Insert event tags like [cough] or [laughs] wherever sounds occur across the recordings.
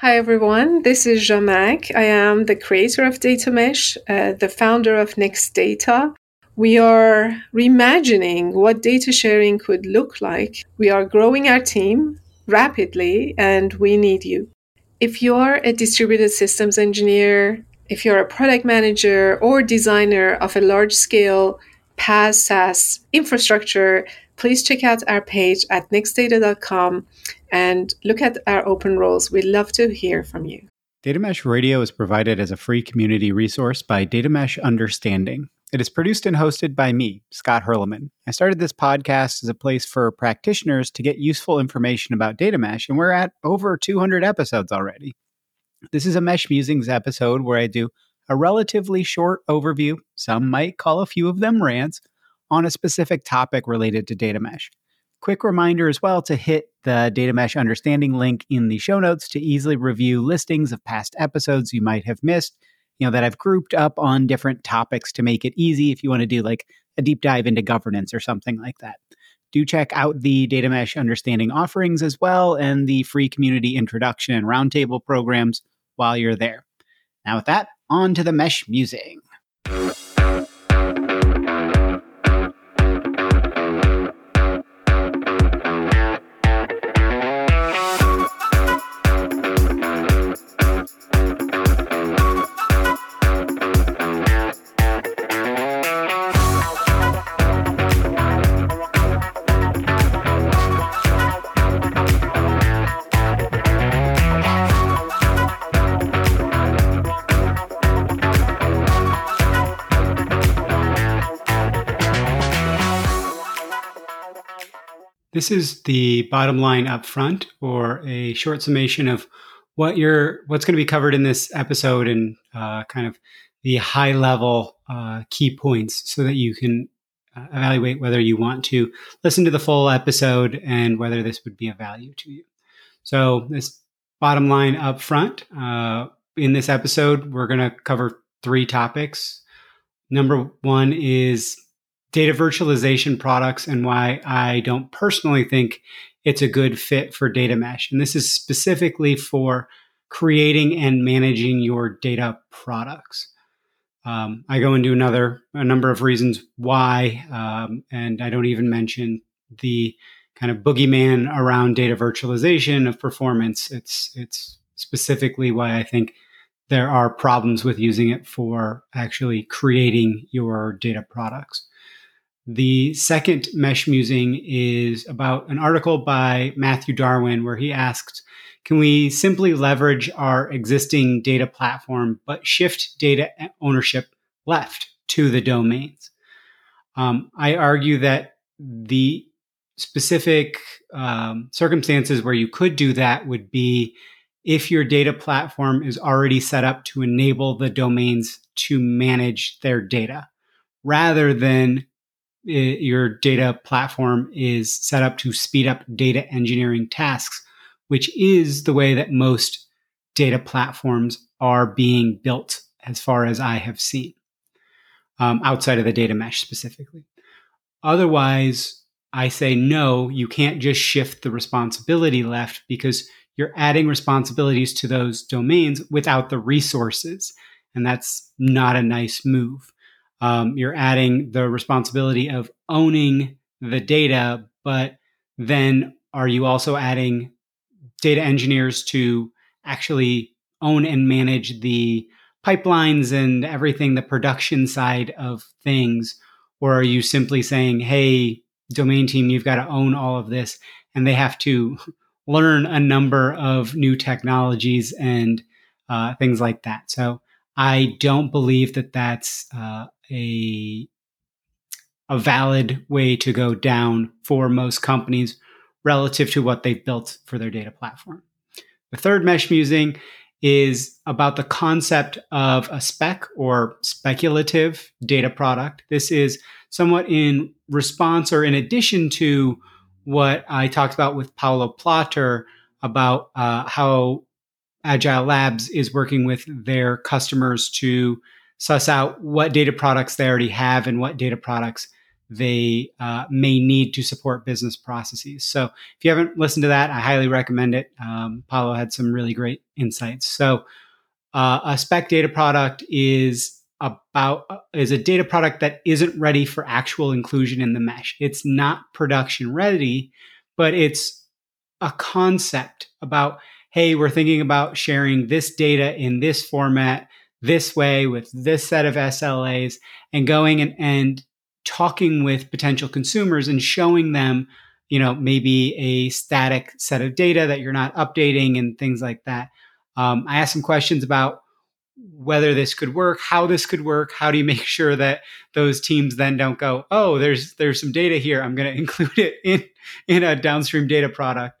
Hi, everyone. This is Zhamak. I am the creator of Data Mesh, uh, the founder of Next Data. We are reimagining what data sharing could look like. We are growing our team rapidly, and we need you. If you're a distributed systems engineer, if you're a product manager or designer of a large scale PaaS SaaS infrastructure, please check out our page at nextdata.com and look at our open roles. We'd love to hear from you. Data Mesh Radio is provided as a free community resource by Data Mesh Understanding. It is produced and hosted by me, Scott Hirleman. I started this podcast as a place for practitioners to get useful information about data mesh, and we're at over 200 episodes already. This is a Mesh Musings episode where I do a relatively short overview, some might call a few of them rants, on a specific topic related to data mesh. Quick reminder as well to hit the data mesh understanding link in the show notes to easily review listings of past episodes you might have missed, you know, that I've grouped up on different topics to make it easy if you want to do like a deep dive into governance or something like that. Do check out the data mesh understanding offerings as well and the free community introduction and roundtable programs while you're there. Now, with that, on to the mesh musing. This is the bottom line up front, or a short summation of what you're, what's going to be covered in this episode, and uh, kind of the high level uh, key points, so that you can uh, evaluate whether you want to listen to the full episode and whether this would be of value to you. So, this bottom line up front. Uh, in this episode, we're going to cover three topics. Number one is data virtualization products and why I don't personally think it's a good fit for data mesh. And this is specifically for creating and managing your data products. Um, I go into another a number of reasons why, um, and I don't even mention the kind of boogeyman around data virtualization of performance. It's it's specifically why I think there are problems with using it for actually creating your data products. The second mesh musing is about an article by Matthew Darwin where he asked, can we simply leverage our existing data platform but shift data ownership left to the domains? Um, I argue that the specific um, circumstances where you could do that would be if your data platform is already set up to enable the domains to manage their data rather than it, your data platform is set up to speed up data engineering tasks, which is the way that most data platforms are being built, as far as I have seen, um, outside of the data mesh specifically. Otherwise, I say no, you can't just shift the responsibility left because you're adding responsibilities to those domains without the resources. And that's not a nice move um, you're adding the responsibility of owning the data, but then are you also adding data engineers to actually own and manage the pipelines and everything, the production side of things? Or are you simply saying, hey, domain team, you've got to own all of this, and they have to [laughs] learn a number of new technologies and uh, things like that? So I don't believe that that's uh, a a valid way to go down for most companies relative to what they've built for their data platform. The third mesh musing is about the concept of a spec or speculative data product. This is somewhat in response or in addition to what I talked about with Paolo Platter about uh, how Agile Labs is working with their customers to suss out what data products they already have and what data products they uh, may need to support business processes. So if you haven't listened to that, I highly recommend it. Um, Paolo had some really great insights. So uh, a spec data product is about uh, is a data product that isn't ready for actual inclusion in the mesh. It's not production ready, but it's a concept about hey, we're thinking about sharing this data in this format this way with this set of SLAs and going and, and talking with potential consumers and showing them, you know, maybe a static set of data that you're not updating and things like that. Um, I asked some questions about whether this could work, how this could work, how do you make [laughs] sure that those teams then don't go, oh, there's there's some data here, I'm going [laughs] to include it in in a downstream data product.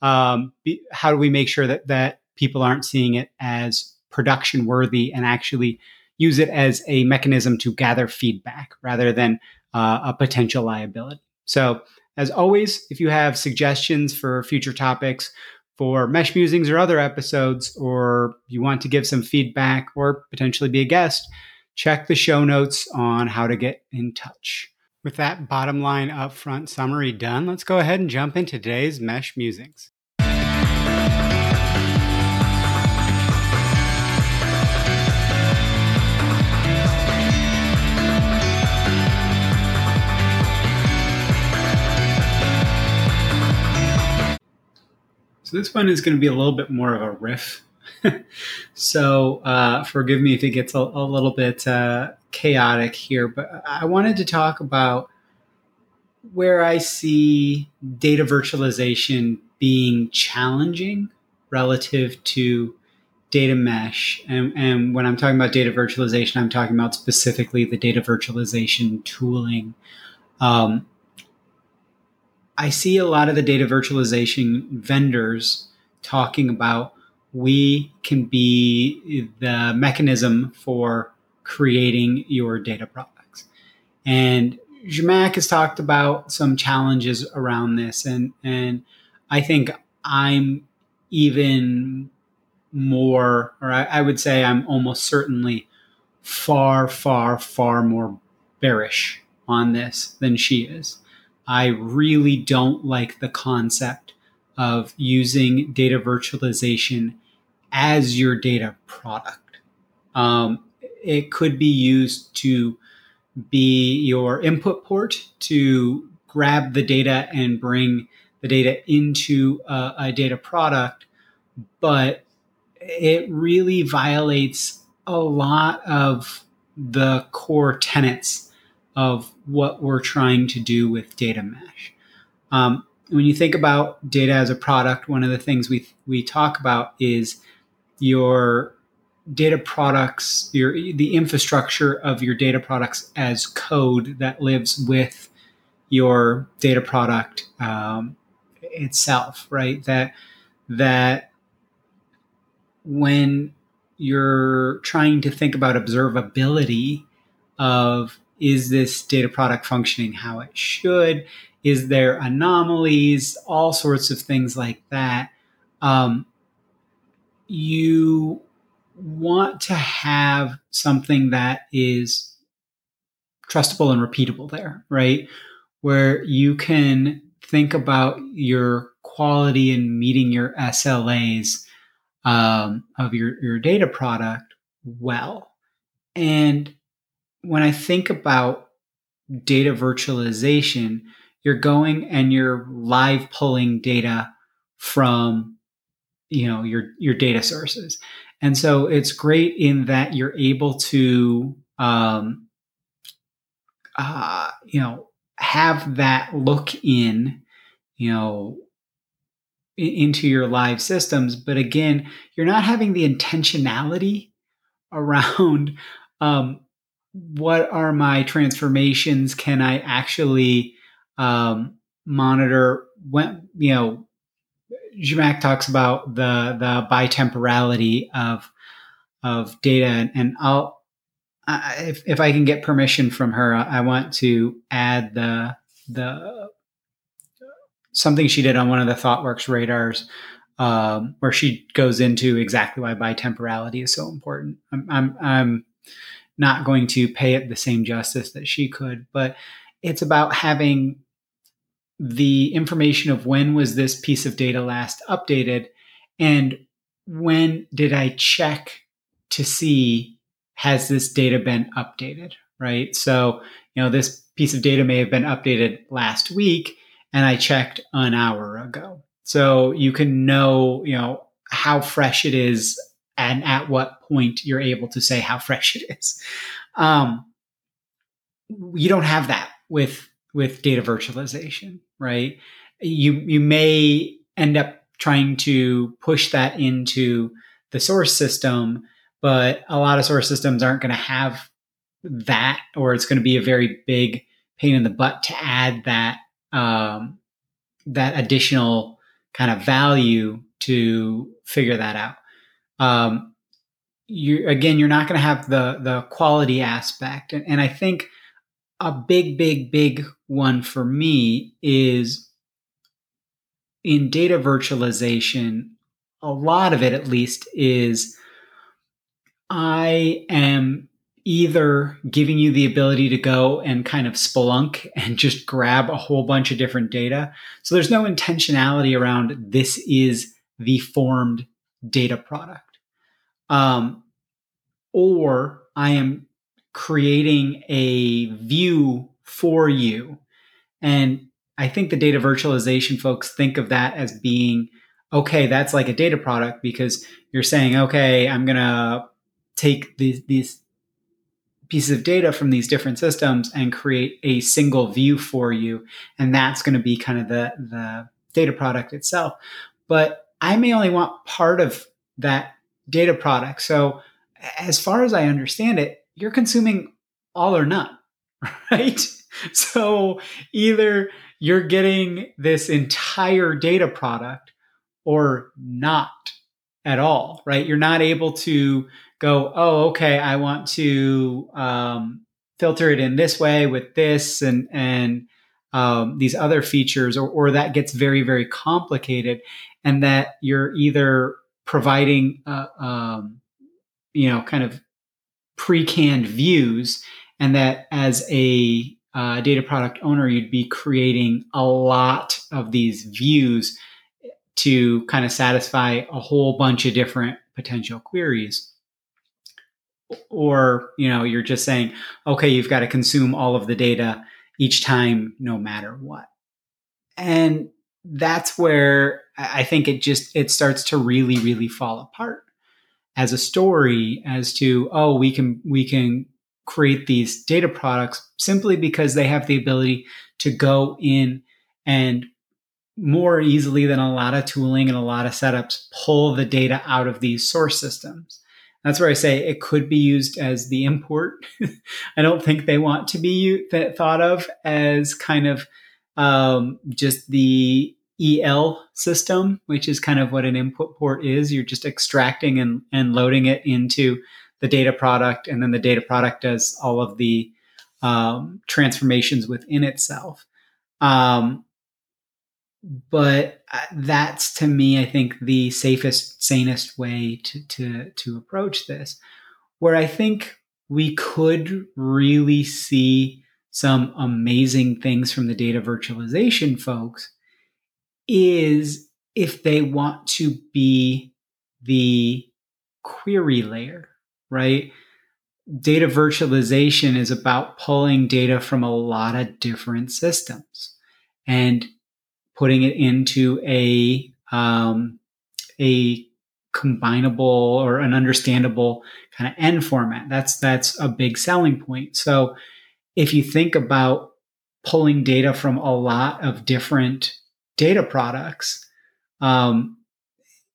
Um, how do we make sure that that people aren't seeing it as production worthy and actually use it as a mechanism to gather feedback rather than uh, a potential liability. So, as always, if you have suggestions for future topics for Mesh Musings or other episodes, or you want to give some feedback or potentially be a guest, check the show notes on how to get in touch. With that bottom line upfront summary done, let's go ahead and jump into today's Mesh Musings. So this one is going to be a little bit more of a riff. [laughs] so uh, forgive me if it gets a, a little bit uh, chaotic here, but I wanted to talk about where I see data virtualization being challenging relative to data mesh. And, and, when I'm talking about data virtualization, I'm talking about specifically the data virtualization tooling. Um, I see a lot of the data virtualization vendors talking about we can be the mechanism for creating your data products. And Zhamak has talked about some challenges around this, and and I think I'm even more, or I, I would say I'm almost certainly far, far, far more bearish on this than she is. I really don't like the concept of using data virtualization as your data product. Um, it could be used to be your input port to grab the data and bring the data into a, a data product, but it really violates a lot of the core tenets of what we're trying to do with data mesh. Um, when you think about data as a product, one of the things we we talk about is your data products, your the infrastructure of your data products as code that lives with your data product um, itself, right? That that when you're trying to think about observability of is this data product functioning how it should? Is there anomalies? All sorts of things like that. Um, you want to have something that is trustable and repeatable there, right? Where you can think about your quality and meeting your SLAs um, of your, your data product well. And when I think about data virtualization, you're going and you're live pulling data from you know your your data sources. And so it's great in that you're able to um, uh, you know have that look in you know into your live systems. But again you're not having the intentionality [laughs] around um, what are my transformations? Can I actually um, monitor when you know? Zhamak talks about the the bitemporality of of data, and, and I'll I, if if I can get permission from her, I want to add the the something she did on one of the ThoughtWorks radars, um, where she goes into exactly why bitemporality is so important. I'm, I'm, I'm not going to pay it the same justice that she could. But it's about having the information of when was this piece of data last updated and when did I check to see has this data been updated, right? So, you know, this piece of data may have been updated last week and I checked an hour ago. So you can know, you know, how fresh it is and at what point you're able to say how fresh it is. Um, you don't have that with with data virtualization, right? You you may end up trying to push that into the source system, but a lot of source systems aren't going to have that, or it's going to be a very big pain in the butt to add that um, that additional kind of value to figure that out. Um, you again, you're not going to have the the quality aspect, and, and I think a big, big, big one for me is in data virtualization. A lot of it, at least, is I am either giving you the ability to go and kind of spelunk [laughs] and just grab a whole bunch of different data. So there's no intentionality around this is the formed data product. Um, or I am creating a view for you. And I think the data virtualization folks think of that as being okay, that's like a data product because you're saying, okay, I'm going to take these, these pieces of data from these different systems and create a single view for you. And that's going to be kind of the, the data product itself. But I may only want part of that data product. So, as far as I understand it, you're consuming all or none, [laughs] right? So, either you're getting this entire data product or not at all, right? You're not able to go, oh, okay, I want to um, filter it in this way with this and and um, these other features, or, or that gets very very complicated, and that you're either providing, uh, um, you know, kind of pre-canned views, and that as a uh, data product owner, you'd be creating a lot of these views to kind of satisfy a whole bunch of different potential queries. Or you know you're just saying okay you've got to consume all of the data each time no matter what. And that's where i think it just it starts to really really fall apart as a story as to oh we can we can create these data products simply because they have the ability to go in and more easily than a lot of tooling and a lot of setups pull the data out of these source systems that's where I say it could be used as the import. [laughs] I don't think they want to be th- thought of as kind of um, just the EL system, which is kind of what an input port is. You're just extracting and, and loading it into the data product, and then the data product does all of the um, transformations within itself. Um, but uh, that's to me, I think, the safest, sanest way to to to approach this. Where I think we could really see some amazing things from the data virtualization folks is if they want to be the query layer, right? Data virtualization is about pulling data from a lot of different systems. And putting it into a um, a combinable or an understandable kind of end format. That's that's a big selling point. So if you think about pulling data from a lot of different data products, um,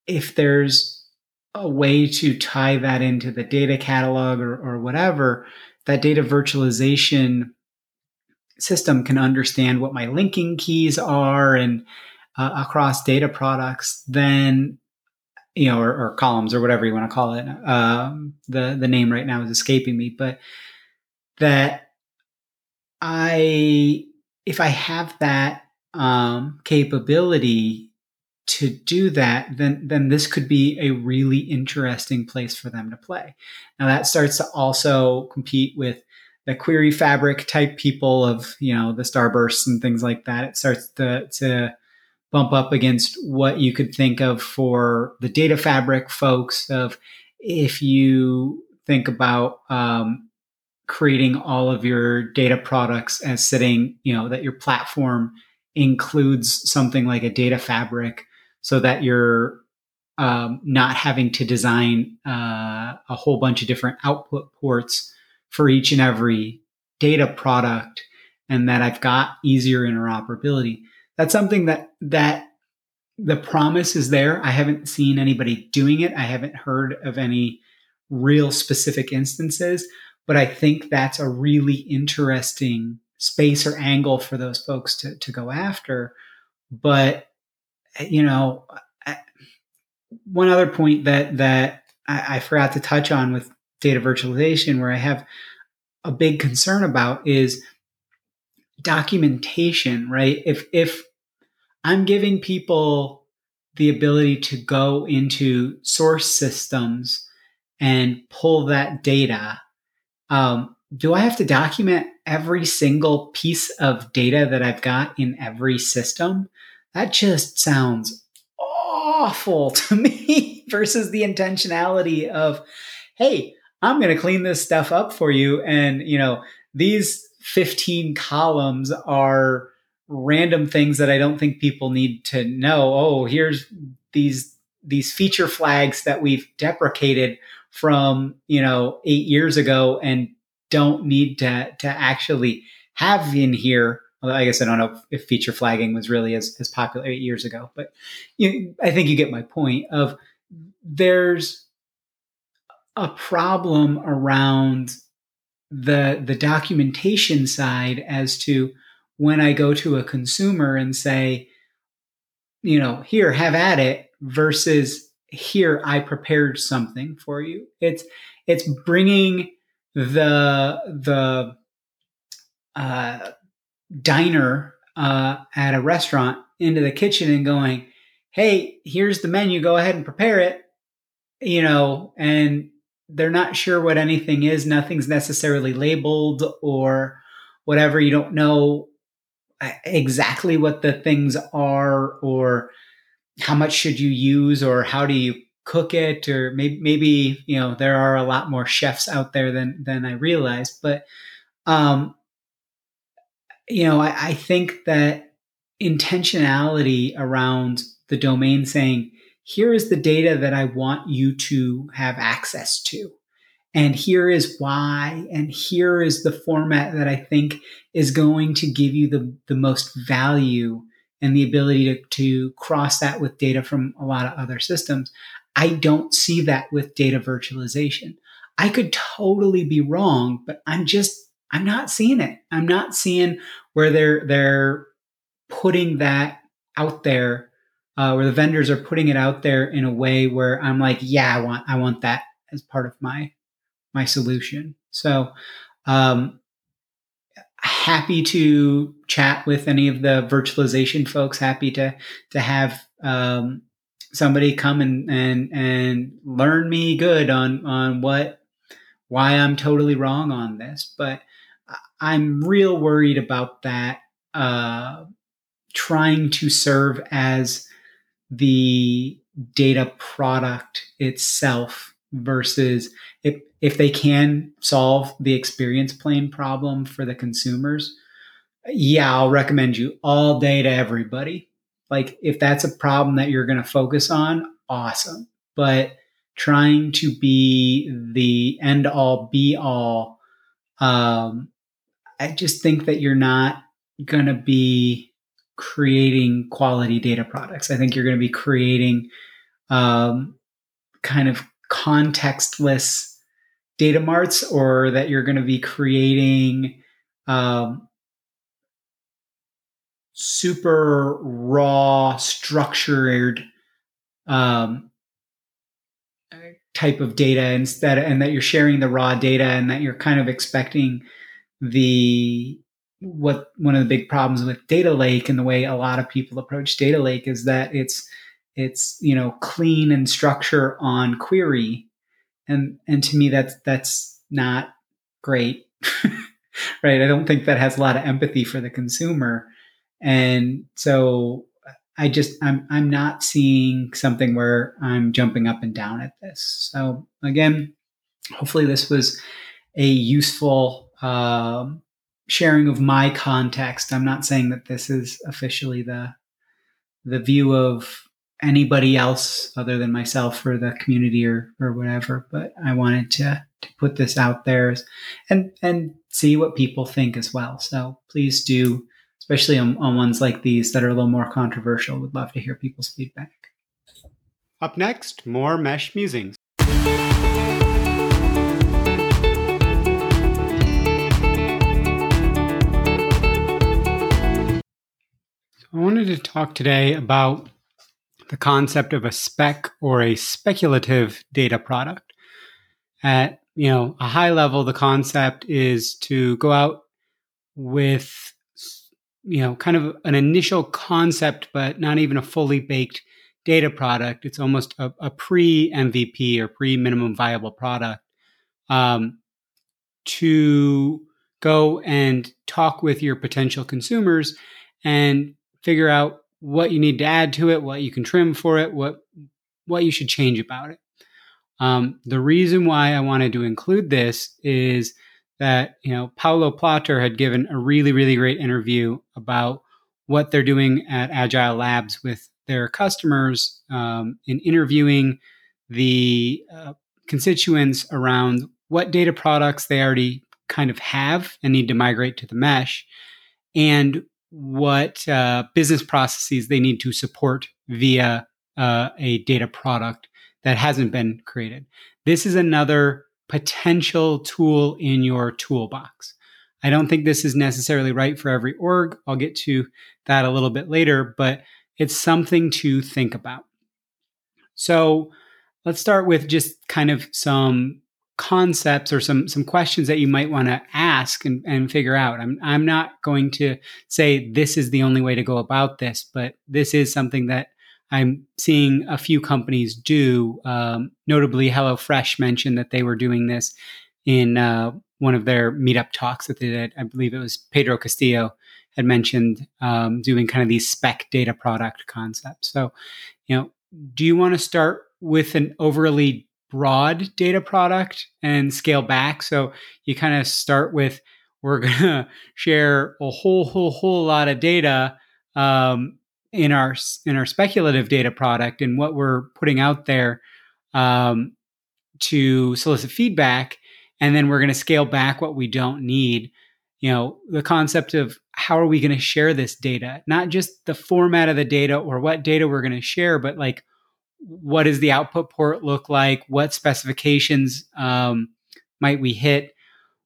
if there's a way to tie that into the data catalog or, or whatever, that data virtualization system can understand what my linking keys are and uh, across data products, then you know, or, or, columns or whatever you want to call it. Um, the the name right now is escaping me, but that I if I have that um, capability to do that, then then this could be a really interesting place for them to play. Now that starts to also compete with the query fabric type people of you know the starbursts and things like that it starts to to bump up against what you could think of for the data fabric folks of if you think about um, creating all of your data products as sitting you know that your platform includes something like a data fabric so that you're um, not having to design uh, a whole bunch of different output ports for each and every data product and that I've got easier interoperability. That's something that that the promise is there. I haven't seen anybody doing it. I haven't heard of any real specific instances, but I think that's a really interesting space or angle for those folks to, to go after. But you know, one other point that that I, I forgot to touch on with data virtualization where I have a big concern about is documentation, right? If if I'm giving people the ability to go into source systems and pull that data, um, do I have to document every single piece of data that I've got in every system? That just sounds awful to [laughs] me versus the intentionality of, hey, I'm going to clean this stuff up for you. And, you know, these 15 columns are random things that I don't think people need to know. Oh, here's these these feature flags that we've deprecated from, you know, 8 years ago and don't need to to actually have in here. Well, I guess I don't know if feature flagging was really as, as popular eight years ago, but you, I think you get my point of there's a problem around the the documentation side as to when I go to a consumer and say, you know, here, have at it, versus here, I prepared something for you. It's it's bringing the the uh, diner uh, at a restaurant into the kitchen and going, hey, here's the menu, go ahead and prepare it, you know, and they're not sure what anything is. Nothing's necessarily labeled or whatever. You don't know uh, exactly what the things are or how much should you use or how do you cook it or maybe maybe you know there are a lot more chefs out there than than I realized but um you know I, I think that intentionality around the domain saying here is the data that I want you to have access to. And here is why, and here is the format that I think is going to give you the, the most value and the ability to, to cross that with data from a lot of other systems. I don't see that with data virtualization. I could totally be wrong, but I'm just, I'm not seeing it. I'm not seeing where they're, they're putting that out there uh, where the vendors are putting it out there in a way where I'm like, yeah, I want I want that as part of my my solution. So um, happy to chat with any of the virtualization folks. Happy to to have um, somebody come and and and learn me good on on what why I'm totally wrong on this. But I'm real worried about that. Uh, trying to serve as the data product itself versus if if they can solve the experience plane problem for the consumers yeah i'll recommend you all day to everybody like if that's a problem that you're going to focus on awesome but trying to be the end all be all um, i just think that you're not going to be creating quality data products. I think you're going to be creating um, kind of contextless data marts, or that you're going to be creating um, super raw, structured um, type of data instead, and that you're sharing the raw data, and that you're kind of expecting the what one of the big problems with data lake and the way a lot of people approach data lake is that it's it's you know clean and structure on query and and to me that's that's not great [laughs] right? I don't think that has a lot of empathy for the consumer. And so I just I'm I'm not seeing something where I'm jumping up and down at this. So again, hopefully this was a useful um, sharing of my context. I'm not saying that this is officially the the view of anybody else other than myself or the community or or whatever, but I wanted to to put this out there and and see what people think as well. So please do, especially on, on ones like these that are a little more controversial. Would love to hear people's feedback. Up next, more mesh musings. I wanted to talk today about the concept of a spec or a speculative data product. At you know a high level, the concept is to go out with you know kind of an initial concept, but not even a fully baked data product. It's almost a, a pre MVP or pre minimum viable product um, to go and talk with your potential consumers and figure out what you need to add to it, what you can trim for it, what what you should change about it. Um, the reason why I wanted to include this is that you know Paolo Platter had given a really really great interview about what they're doing at Agile Labs with their customers um, in interviewing the uh, constituents around what data products they already kind of have and need to migrate to the mesh and what uh, business processes they need to support via uh, a data product that hasn't been created. This is another potential tool in your toolbox. I don't think this is necessarily right for every org. I'll get to that a little bit later, but it's something to think about. So let's start with just kind of some concepts or some some questions that you might want to ask and, and figure out. I'm I'm not going to say this is the only way to go about this, but this is something that I'm seeing a few companies do. Um, notably, HelloFresh mentioned that they were doing this in uh, one of their meetup talks that they did. I believe it was Pedro Castillo had mentioned um, doing kind of these spec data product concepts. So, you know, do you want to start with an overly broad data product and scale back. So you kind of start with we're going [laughs] to share a whole whole whole lot of data um, in our in our speculative data product and what we're putting out there um, to solicit feedback, and then we're going to scale back what we don't need. You know, the concept of how are we going to share this data, not just the format of the data or what data we're going to share, but like what does the output port look like? What specifications um, might we hit?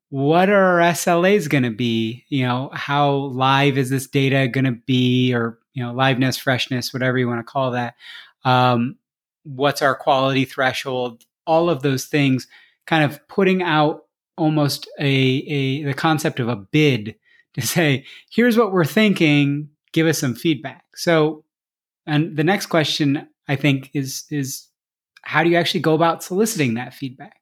What are our SLAs going to be? You know, how live is this data going to be, or you know, liveness, freshness, whatever you want to call that. Um, what's our quality threshold? All of those things, kind of putting out almost a, a the concept of a bid to say, here's what we're thinking. Give us some feedback. So, and the next question I think is is how do you actually go about soliciting that feedback?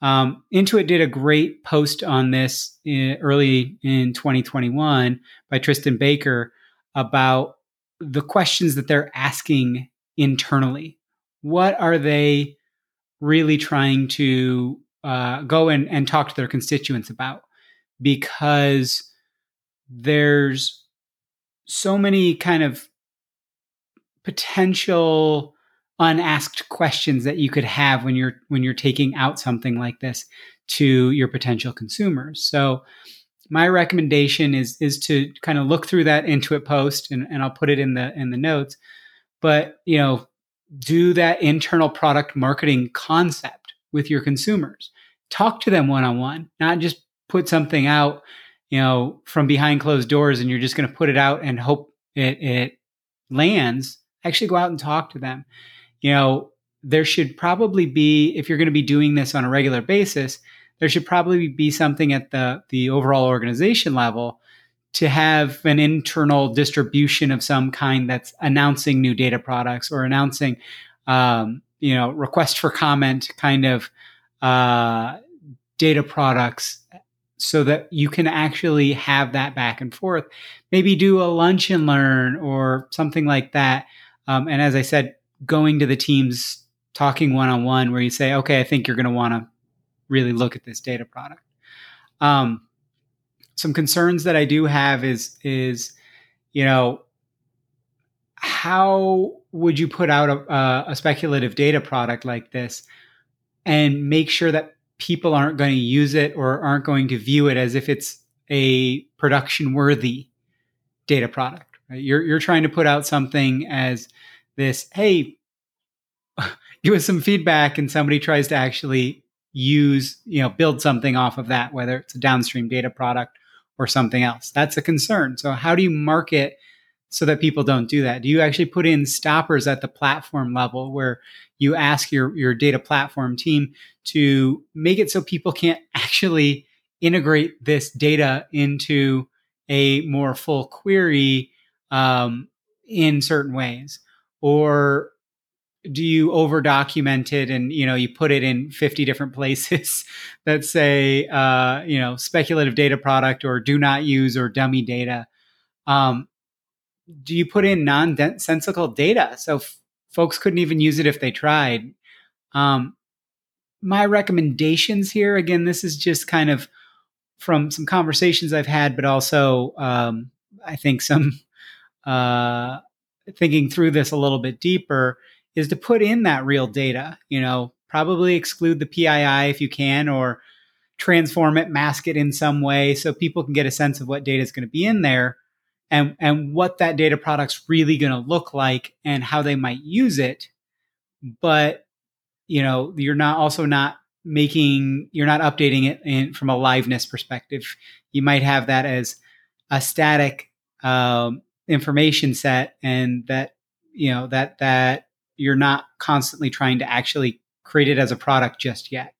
Um, Intuit did a great post on this in, early in 2021 by Tristan Baker about the questions that they're asking internally. What are they really trying to uh, go and, and talk to their constituents about? Because there's so many kind of potential unasked questions that you could have when you're when you're taking out something like this to your potential consumers. So my recommendation is is to kind of look through that Intuit post and, and I'll put it in the in the notes. But you know, do that internal product marketing concept with your consumers. Talk to them one on one, not just put something out, you know, from behind closed doors and you're just going to put it out and hope it, it lands actually go out and talk to them. You know, there should probably be, if you're going to be doing this on a regular basis, there should probably be something at the, the overall organization level to have an internal distribution of some kind that's announcing new data products or announcing, um, you know, request for comment kind of uh, data products so that you can actually have that back and forth. Maybe do a lunch and learn or something like that. Um, and as I said, going to the teams, talking one on one, where you say, okay, I think you're going to want to really look at this data product. Um, some concerns that I do have is is you know how would you put out a, a speculative data product like this and make sure that people aren't going to use it or aren't going to view it as if it's a production worthy data product right? you're, you're trying to put out something as this hey [laughs] give us some feedback and somebody tries to actually use you know build something off of that whether it's a downstream data product or something else. That's a concern. So, how do you market so that people don't do that? Do you actually put in stoppers at the platform level where you ask your, your data platform team to make it so people can't [laughs] actually integrate this data into a more full query um, in certain ways? Or do you over document it and you know you put it in 50 different places [laughs] that say uh, you know speculative data product or do not use or dummy data? Um, do you put in nonsensical data? So f- folks couldn't even use it if they tried. Um, my recommendations here again this is just kind of from some conversations i've had but also um, i think some [laughs] uh, thinking through this a little bit deeper is to put in that real data, you know, probably exclude the PII if you can, or transform it, mask it in some way so people can get a sense of what data is going to be in there and, and what that data product's really going to look like and how they might use it. But, you know, you're not also not making, you're not updating it in, from a liveness perspective. You might have that as a static um, information set and that, you know, that, that you're not constantly trying to actually create it as a product just yet.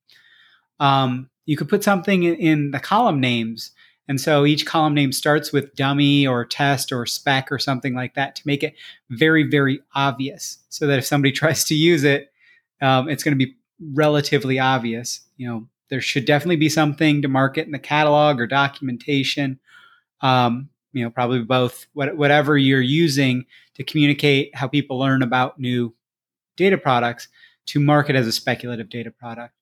Um, you could put something in, in the column names. And so each column name starts with dummy or test or spec or something like that to make it very, very obvious so that if somebody [laughs] tries to use it, um, it's going to be relatively obvious. You know, there should definitely be something to market in the catalog or documentation. Um, you know, probably both, what, whatever you're using to communicate how people learn about new data products to market as a speculative data product.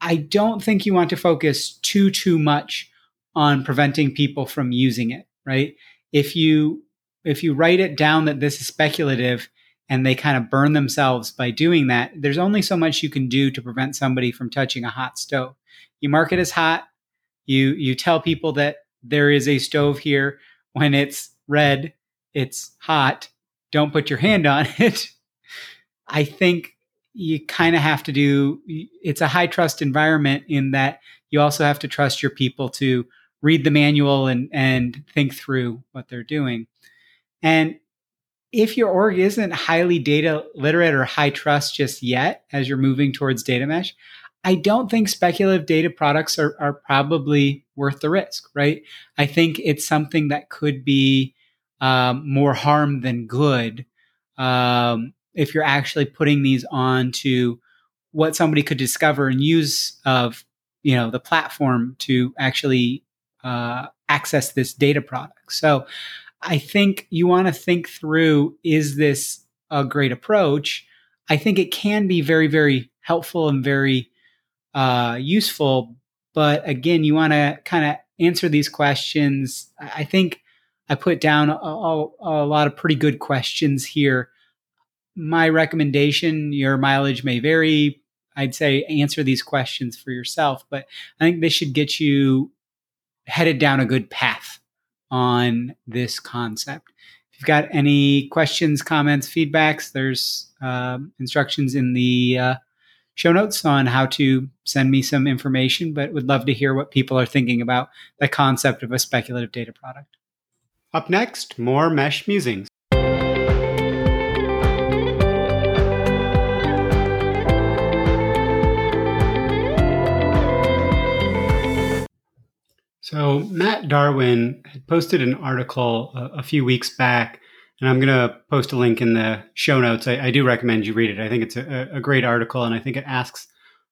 I don't think you want to focus too too much on preventing people from using it, right? If you if you write it down that this is speculative and they kind of burn themselves by doing that, there's only so much you can do to prevent somebody from touching a hot stove. You mark it as hot, you you tell people that there is a stove here when it's red, it's hot. Don't put your hand on [laughs] it. I think you kind of have to do it's a high trust environment in that you also have to trust your people to read the manual and and think through what they're doing. And if your org isn't highly data literate or high trust just yet as you're moving towards data mesh, I don't think speculative data products are, are probably worth the risk, right? I think it's something that could be um, more harm than good um, if you're actually putting these on to what somebody could discover and use of you know the platform to actually uh, access this data product. So i think you want to think through is this a great approach? I think it can be very very helpful and very uh, useful but again you want to kind of answer these questions. I think i put down a, a, a lot of pretty good questions here my recommendation, your mileage may vary. I'd say answer these questions for yourself, but I think this should get you headed down a good path on this concept. If you've got any questions, comments, feedbacks, there's uh, instructions in the uh, show notes on how to send me some information, but would love to hear what people are thinking about the concept of a speculative data product. Up next, more mesh musings. So, Matt Darwin had posted an article a, a few weeks back, and I'm going to post a link in the show notes. I, I, do recommend you read it. I think it's a, a, great article, and I think it asks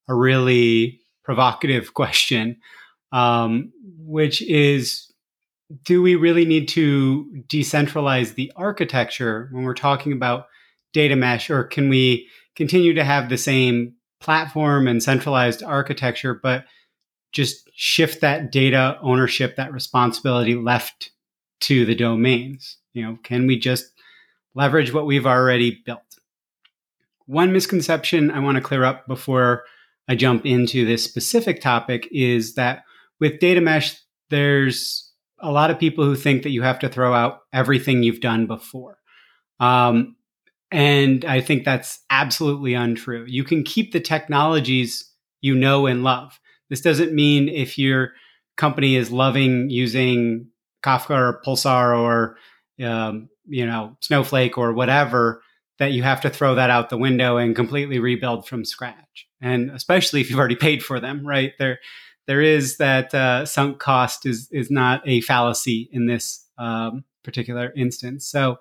a really provocative [laughs] question. um, which is do we really need to decentralize the architecture when we're talking about data mesh, or can we continue to have the same platform and centralized architecture, but just shift that data ownership, that responsibility left to the domains? You know, can we just leverage what we've already built? One misconception I want to clear up before I jump into this specific topic is that with data mesh, there's a lot of people who think that you have to throw out everything you've done before. Um, and I think that's absolutely untrue. You can keep the technologies you know and love. This doesn't mean if your company is loving using Kafka or Pulsar or um, you know Snowflake or whatever that you have to throw that out the window and completely rebuild from scratch. And especially if you've already [laughs] paid for them, right? There, there is that uh, sunk cost is is not a fallacy in this um, particular instance. So,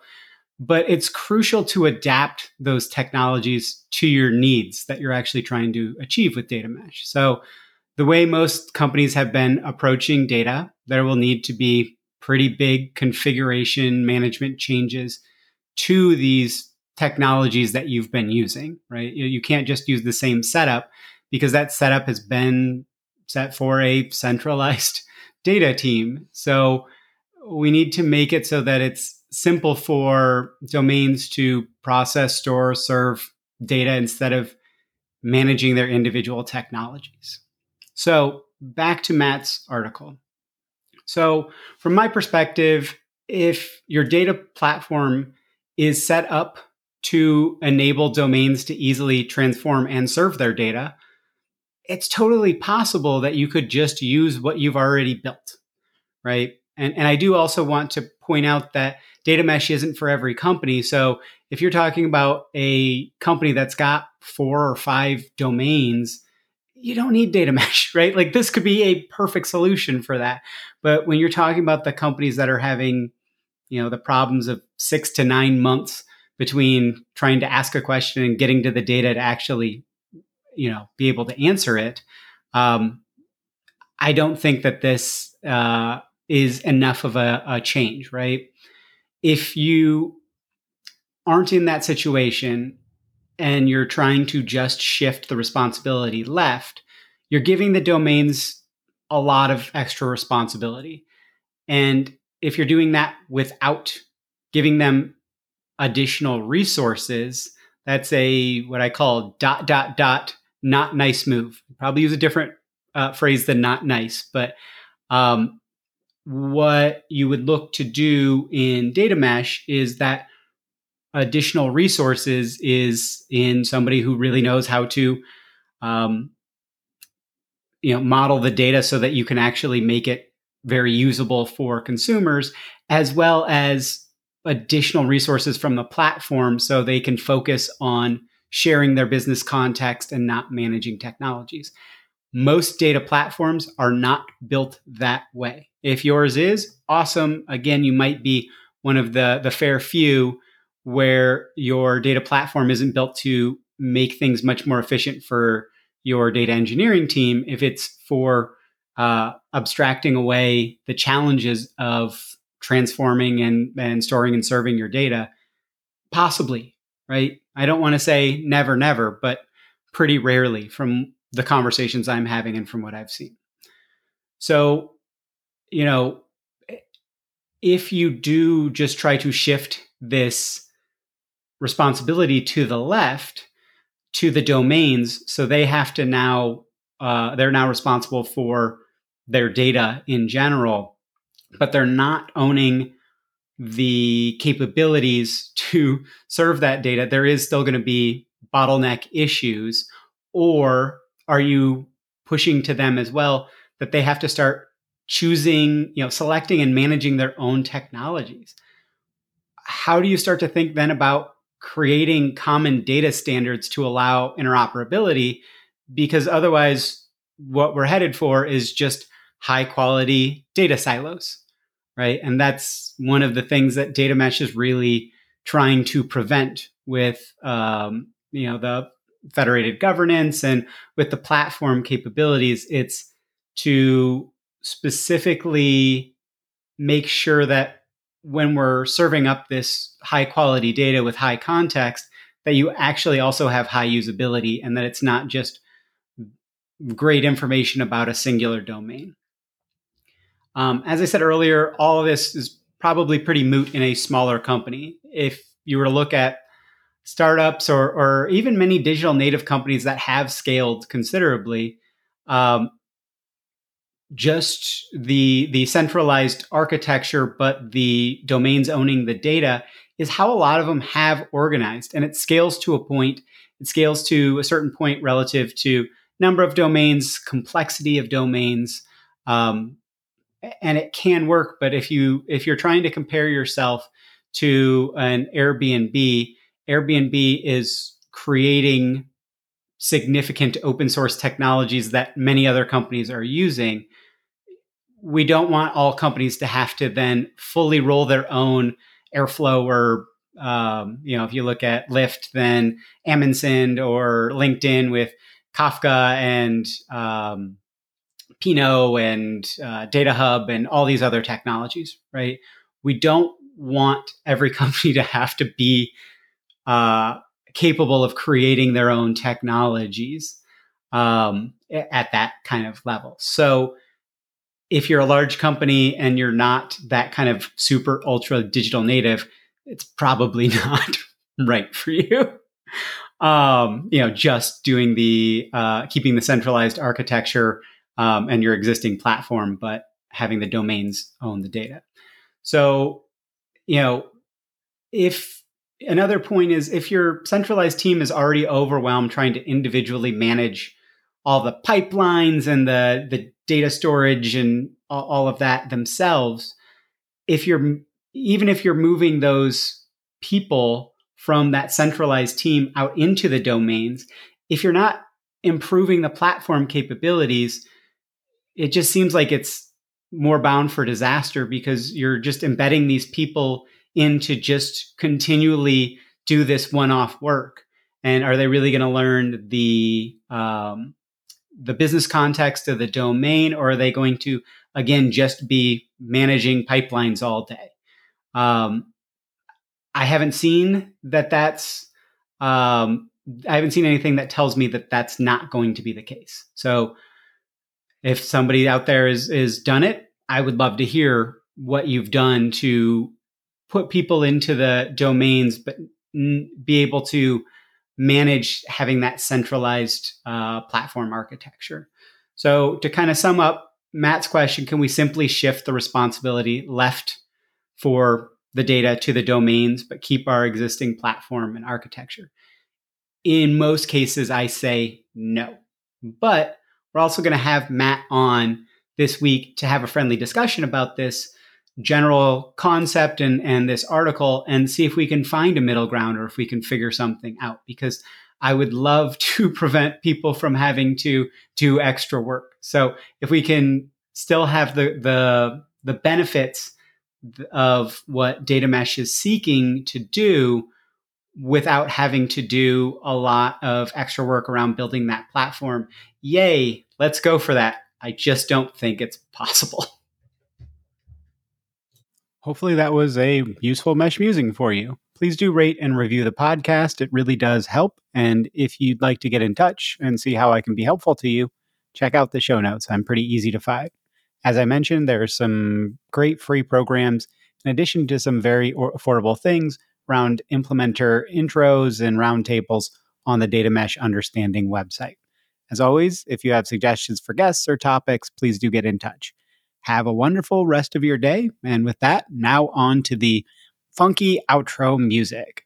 but it's crucial to adapt those technologies to your needs that you're actually trying to achieve with data mesh. So, the way most companies have been approaching data, there will need to be pretty big configuration management changes to these technologies that you've been using, right? You, can't just use the same setup because that setup has been set for a centralized [laughs] data team. So we need to make it so that it's simple for domains to process, store, serve data instead of managing their individual technologies. So back to Matt's article. So, from my perspective, if your data platform is set up to enable domains to easily transform and serve their data, it's totally possible that you could just use what you've already built, right? And, and I do also want to point out that data mesh isn't for every company. So if you're talking about a company that's got four or five domains, you don't need data [laughs] mesh, right? Like this could be a perfect solution for that. But when you're talking about the companies that are having, you know, the problems of six to nine months between trying to ask a question and getting to the data to actually, you know, be able to answer it. Um, I don't think that this uh, is enough of a, a change, right? If you aren't in that situation and you're trying to just shift the responsibility left, you're giving the domains a lot of extra responsibility. And if you're doing that without giving them additional resources, that's a what I call dot dot dot not nice move. Probably use a different uh, phrase than not nice, but um, what you would look to do in data mesh is that additional resources is in somebody who really knows how to um, you know model the data so that you can actually make it very usable for consumers as well as additional resources from the platform so they can focus on sharing their business context and not managing technologies. Most data platforms are not built that way. If yours is, awesome. Again, you might be one of the, the fair few where your data platform isn't built to make things much more efficient for your data engineering team. If it's for uh, abstracting away the challenges of transforming and, and storing and serving your data? Possibly, right? I don't want to say never, never, but pretty rarely from the conversations I'm having and from what I've seen. So, you know, if you do just try to shift this responsibility to the left to the domains, so they have to now, uh, they're now responsible for their data in general but they're not owning the capabilities [laughs] to serve that data, there is still going to be bottleneck issues. Or are you pushing to them as well that they have to start choosing, you know, selecting and managing their own technologies? How do you start to think then about creating common data standards to allow interoperability? Because otherwise, what we're headed for is just high quality data silos, right? And that's one of the things that data mesh is really trying to prevent with, um, you know, the federated governance and with the platform capabilities. It's to specifically make sure that when we're serving up this high quality data with high context, that you actually also have high usability and that it's not just great information about a singular domain. Um, as I said earlier, all of this is probably pretty moot in a smaller company. If you were to look at startups or, or even many digital native companies that have scaled considerably, um, just the the centralized architecture, but the domains owning the data is how a lot of them have organized, and it scales to a point. It scales to a certain point relative to number of domains, complexity of domains, um, and it can work. But if you if you're trying to compare yourself to an Airbnb, Airbnb is creating significant open source technologies that many other companies are using. We don't want all companies to have to then fully roll their own Airflow or um, you know, if you look at Lyft, then Amundsen or LinkedIn with Kafka and um, Pinot and uh, Data Hub and all these other technologies, right? We don't want every [laughs] company to have to be uh, capable of creating their own technologies um, at that kind of level. So, if you're a large company and you're not that kind of super ultra digital native, it's probably [laughs] not right for you. Um, you know, just doing the uh, keeping the centralized architecture um, and your existing platform, but having the domains own the data. So, you know, if another point is if your centralized team is already overwhelmed trying to individually manage all the pipelines and the the data storage and all of that themselves, if you're even if you're moving those people from that centralized team out into the domains, if you're not improving the platform capabilities, it just seems like it's more bound for disaster because you're just embedding these people in to just continually do this one-off work. And are they really going to learn the um, the business context of the domain, or are they going to again just be managing pipelines all day? Um, I haven't seen that. That's um, I haven't seen anything that tells me that that's not going to be the case. So if somebody out there is is done it, I would love to hear what you've done to put people into the domains, but n- be able to manage having that centralized uh, platform architecture. So to kind of sum up Matt's question, can we simply shift the responsibility left for the data to the domains, but keep our existing platform and architecture? In most cases, I say no. But we're also going to have Matt on this week to have a friendly discussion about this general concept and, and this article and see if we can find a middle ground or if we can figure something out because I would love [laughs] to prevent people from having to do extra work. So if we can still have the the the benefits of what data mesh is seeking to do without having to do a lot of extra work around building that platform. Yay, let's go for that. I just don't think it's possible. [laughs] Hopefully, that was a useful mesh musing for you. Please do rate and review the podcast. It really does help. And if you'd like to get in touch and see how I can be helpful to you, check out the show notes. I'm pretty easy to find. As I mentioned, there are some great free programs in addition to some very affordable things around implementer intros and roundtables on the Data Mesh Understanding website. As always, if you have suggestions for guests or topics, please do get in touch. Have a wonderful rest of your day. And with that, now on to the funky outro music.